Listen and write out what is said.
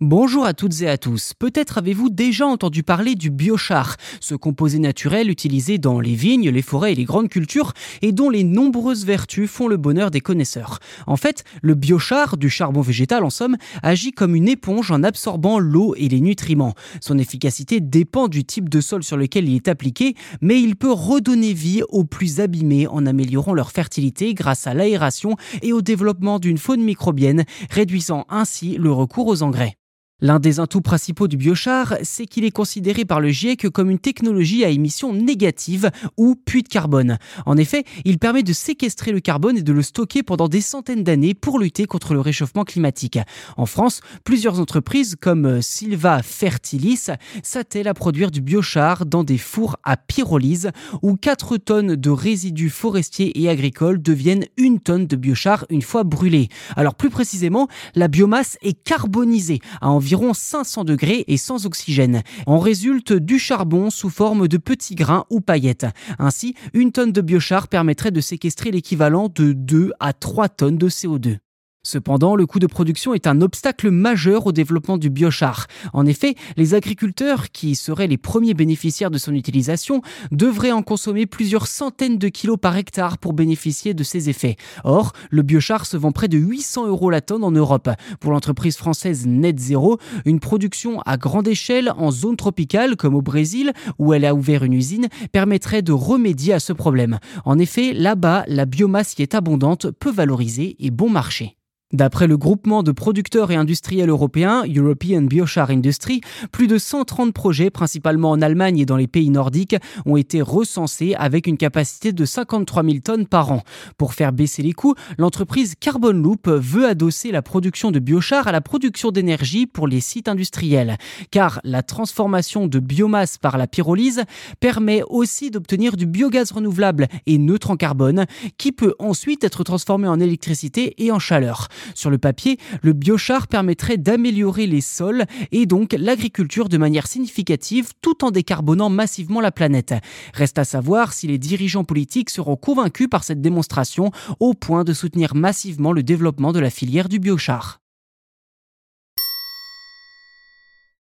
Bonjour à toutes et à tous. Peut-être avez-vous déjà entendu parler du biochar, ce composé naturel utilisé dans les vignes, les forêts et les grandes cultures et dont les nombreuses vertus font le bonheur des connaisseurs. En fait, le biochar, du charbon végétal en somme, agit comme une éponge en absorbant l'eau et les nutriments. Son efficacité dépend du type de sol sur lequel il est appliqué, mais il peut redonner vie aux plus abîmés en améliorant leur fertilité grâce à l'aération et au développement d'une faune microbienne, réduisant ainsi le recours aux engrais. L'un des atouts principaux du biochar, c'est qu'il est considéré par le GIEC comme une technologie à émissions négatives ou puits de carbone. En effet, il permet de séquestrer le carbone et de le stocker pendant des centaines d'années pour lutter contre le réchauffement climatique. En France, plusieurs entreprises comme Silva Fertilis s'attellent à produire du biochar dans des fours à pyrolyse où 4 tonnes de résidus forestiers et agricoles deviennent une tonne de biochar une fois brûlés. Alors plus précisément, la biomasse est carbonisée à environ environ 500 degrés et sans oxygène. En résulte du charbon sous forme de petits grains ou paillettes. Ainsi, une tonne de biochar permettrait de séquestrer l'équivalent de 2 à 3 tonnes de CO2. Cependant, le coût de production est un obstacle majeur au développement du biochar. En effet, les agriculteurs, qui seraient les premiers bénéficiaires de son utilisation, devraient en consommer plusieurs centaines de kilos par hectare pour bénéficier de ses effets. Or, le biochar se vend près de 800 euros la tonne en Europe. Pour l'entreprise française Net Zero, une production à grande échelle en zone tropicale comme au Brésil, où elle a ouvert une usine, permettrait de remédier à ce problème. En effet, là-bas, la biomasse qui est abondante, peu valorisée et bon marché. D'après le groupement de producteurs et industriels européens European Biochar Industry, plus de 130 projets, principalement en Allemagne et dans les pays nordiques, ont été recensés avec une capacité de 53 000 tonnes par an. Pour faire baisser les coûts, l'entreprise Carbon Loop veut adosser la production de biochar à la production d'énergie pour les sites industriels, car la transformation de biomasse par la pyrolyse permet aussi d'obtenir du biogaz renouvelable et neutre en carbone, qui peut ensuite être transformé en électricité et en chaleur. Sur le papier, le biochar permettrait d'améliorer les sols et donc l'agriculture de manière significative tout en décarbonant massivement la planète. Reste à savoir si les dirigeants politiques seront convaincus par cette démonstration au point de soutenir massivement le développement de la filière du biochar.